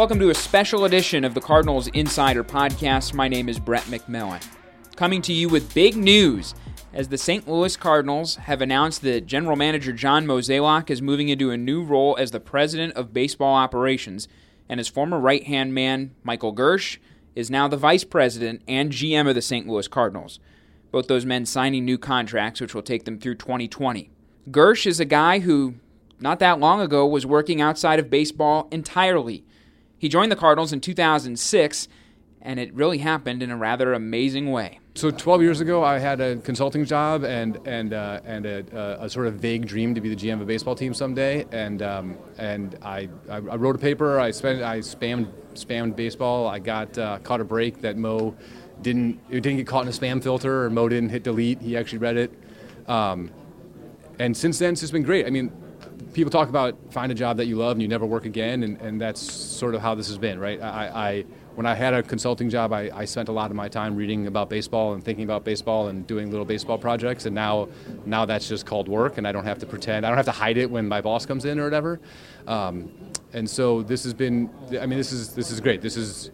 Welcome to a special edition of the Cardinals Insider Podcast. My name is Brett McMillan. Coming to you with big news as the St. Louis Cardinals have announced that general manager John Mozeliak is moving into a new role as the president of baseball operations, and his former right hand man, Michael Girsch, is now the vice president and GM of the St. Louis Cardinals. Both those men signing new contracts, which will take them through 2020. Girsch is a guy who, not that long ago, was working outside of baseball entirely. He joined the Cardinals in 2006, and it really happened in a rather amazing way. So 12 years ago, I had a consulting job and and uh, and a, a, sort of vague dream to be the GM of a baseball team someday. And um, and I, I wrote a paper. I spent I spammed spammed baseball. I got uh, caught a break that Mo didn't it didn't get caught in a spam filter or Mo didn't hit delete. He actually read it. Um, and since then, it's just been great. I mean, people talk about find a job that you love and you never work again, and, and that's sort of how this has been, right? I, I when I had a consulting job, I, I, spent a lot of my time reading about baseball and thinking about baseball and doing little baseball projects, and now now that's just called work, and I don't have to pretend, I don't have to hide it when my boss comes in or whatever. Um, and so this has been, I mean, this is this is great. This is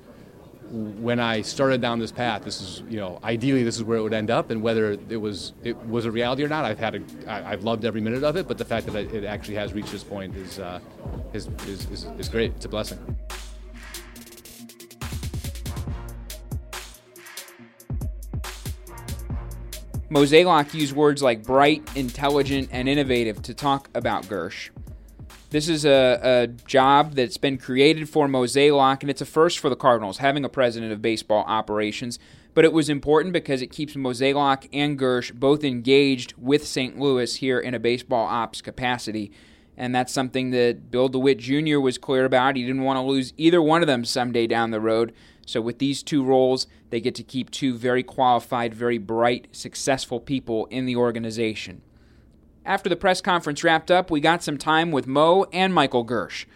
when I started down this path, this is you know ideally this is where it would end up, and whether it was it was a reality or not, I've had a I, I've loved every minute of it. But the fact that it actually has reached this point is uh, is, is, is is great. It's a blessing. Mozeliak used words like bright, intelligent, and innovative to talk about Girsch. This is a, a, job that's been created for Mozeliak, and it's a first for the Cardinals, having a president of baseball operations. But it was important because it keeps Mozeliak and Girsch both engaged with St. Louis here in a baseball ops capacity. And that's something that Bill DeWitt Jr. was clear about. He didn't want to lose either one of them someday down the road. So, with these two roles, they get to keep two very qualified, very bright, successful people in the organization. After the press conference wrapped up, we got some time with Mo and Michael Girsch.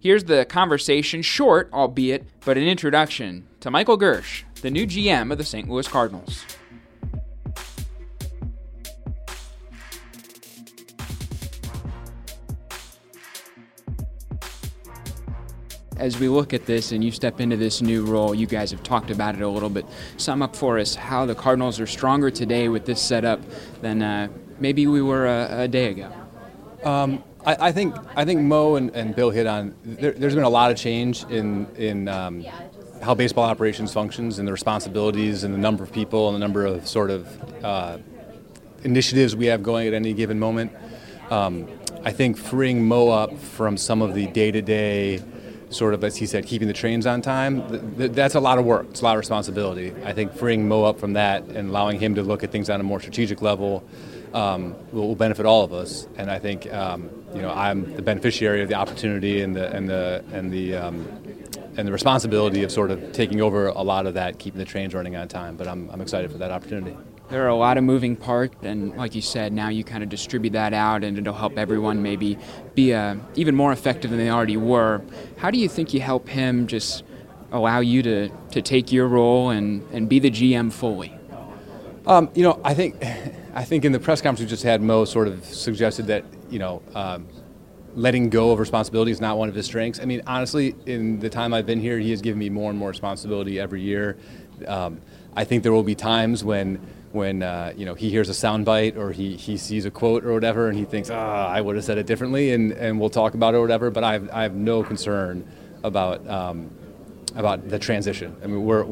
Here's the conversation, short, albeit, but an introduction to Michael Girsch, the new GM of the St. Louis Cardinals. as we look at this and you step into this new role, you guys have talked about it a little bit. Sum up for us how the Cardinals are stronger today with this setup than uh, maybe we were a, a day ago? Um, I, I, think I think Mo and, and Bill hit on. There, has been a lot of change in in um, how baseball operations functions and the responsibilities and the number of people and the number of sort of uh, initiatives we have going at any given moment. Um, I think freeing Mo up from some of the day-to-day sort of, as he said, keeping the trains on time, th- th- that's a lot of work. It's a lot of responsibility. I think freeing Mo up from that and allowing him to look at things on a more strategic level um, will, benefit all of us. And I think um, you know I'm the beneficiary of the opportunity and the and the and the um, and the responsibility of sort of taking over a lot of that, keeping the trains running on time. But I'm, I'm excited for that opportunity. There are a lot of moving parts, and like you said, now you kind of distribute that out, and it'll help everyone maybe be uh, even more effective than they already were. How do you think you help him just allow you to, to take your role and, and be the GM fully? Um, you know, I think I think in the press conference we just had, Mo sort of suggested that you know um, letting go of responsibility is not one of his strengths. I mean, honestly, in the time I've been here, he has given me more and more responsibility every year. Um, I think there will be times when when uh, you know he hears a soundbite or he, he sees a quote or whatever, and he thinks, ah, I would have said it differently, and, and we'll talk about it or whatever. But I have, I have no concern about um, about the transition. I mean, we're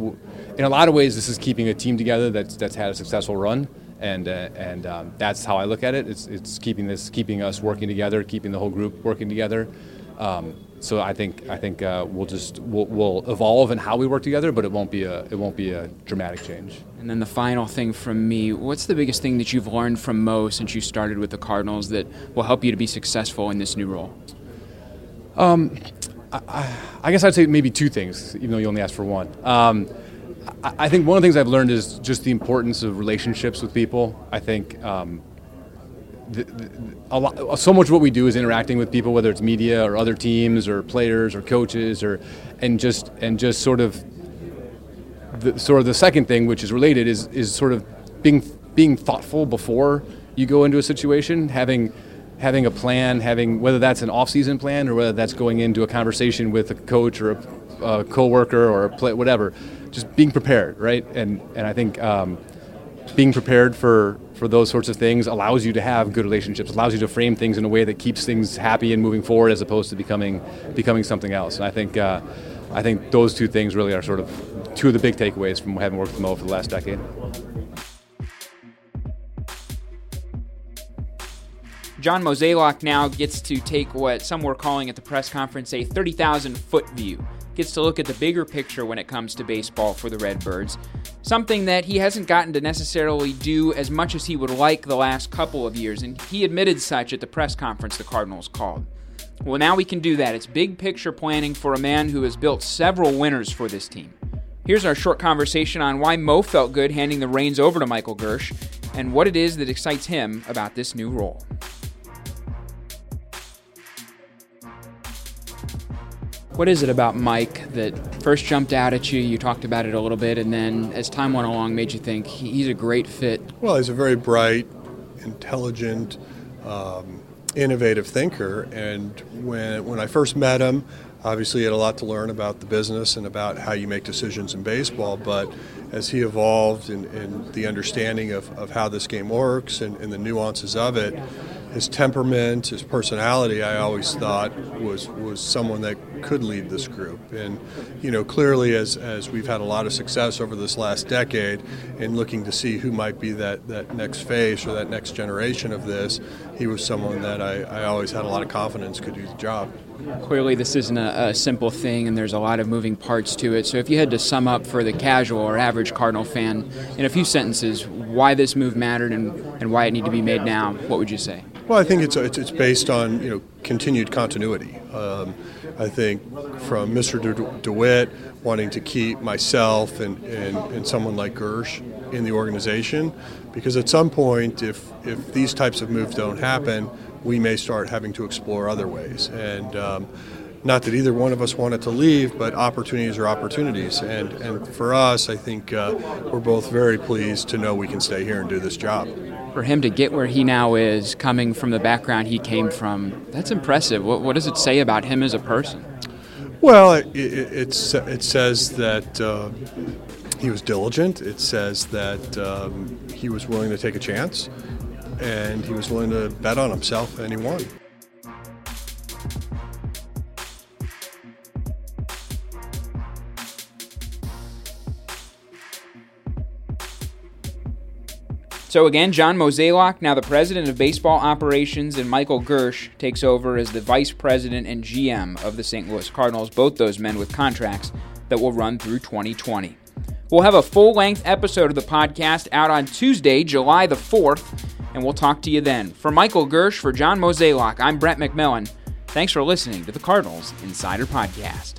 in a lot of ways this is keeping a team together that's that's had a successful run, and uh, and um, that's how I look at it. It's it's keeping this, keeping us working together, keeping the whole group working together. Um, so I think I think uh, we'll just we'll, we'll, evolve in how we work together, but it won't be a it won't be a dramatic change. And then the final thing from me: What's the biggest thing that you've learned from Mo since you started with the Cardinals that will help you to be successful in this new role? Um, I, I, guess I'd say maybe two things, even though you only asked for one. Um, I, I, think one of the things I've learned is just the importance of relationships with people. I think um, the, the, a lot, so much of what we do is interacting with people, whether it's media or other teams or players or coaches, or and just and just sort of the, sort of the second thing, which is related, is is sort of being being thoughtful before you go into a situation, having having a plan, having whether that's an off-season plan or whether that's going into a conversation with a coach or a, a coworker or a play, whatever, just being prepared, right? And and I think um, being prepared for for those sorts of things allows you to have good relationships, allows you to frame things in a way that keeps things happy and moving forward, as opposed to becoming becoming something else. And I think uh, I think those two things really are sort of two of the big takeaways from having worked with Mo for the last decade. John Mozeliak now gets to take what some were calling at the press conference a 30,000 foot view. Gets to look at the bigger picture when it comes to baseball for the Redbirds. Something that he hasn't gotten to necessarily do as much as he would like the last couple of years, and he admitted such at the press conference the Cardinals called. Well, now we can do that. It's big picture planning for a man who has built several winners for this team. Here's our short conversation on why Mo felt good handing the reins over to Michael Girsch and what it is that excites him about this new role. What is it about Mike that first jumped out at you? You talked about it a little bit, and then as time went along, made you think he's a great fit? Well, he's a very bright, intelligent, um, innovative thinker. And when when I first met him, obviously had a lot to learn about the business and about how you make decisions in baseball. But as he evolved in, in the understanding of, of how this game works and, and the nuances of it, his temperament, his personality, I always thought was was someone that could lead this group. And you know, clearly, as as we've had a lot of success over this last decade in looking to see who might be that that next face or that next generation of this, he was someone that I, I always had a lot of confidence could do the job. Clearly, this isn't a, a, simple thing, and there's a lot of moving parts to it. So, if you had to sum up for the casual or average Cardinal fan in a few sentences why this move mattered and, and why it needed to be made now, what would you say? Well, I think it's, it's, it's based on you know continued continuity. Um, I think from Mr. De- DeWitt wanting to keep myself and, and, and someone like Girsch in the organization, because at some point, if if these types of moves don't happen, we may start having to explore other ways. And um, not that either one of us wanted to leave, but opportunities are opportunities. And, and for us, I think uh, we're both very pleased to know we can stay here and do this job. For him to get where he now is, coming from the background he came from, that's impressive. What, what does it say about him as a person? Well, it, it, it says that uh, he was diligent. It says that um, he was willing to take a chance and he was willing to bet on himself, and he won. So again, John Mozeliak, now the president of baseball operations, and Michael Girsch takes over as the vice president and GM of the St. Louis Cardinals, both those men with contracts that will run through 2020. We'll have a full length episode of the podcast out on Tuesday, July the 4th and we'll talk to you then. For Michael Girsch, for John Mozeliak, I'm Brett McMillan. Thanks for listening to the Cardinals Insider Podcast.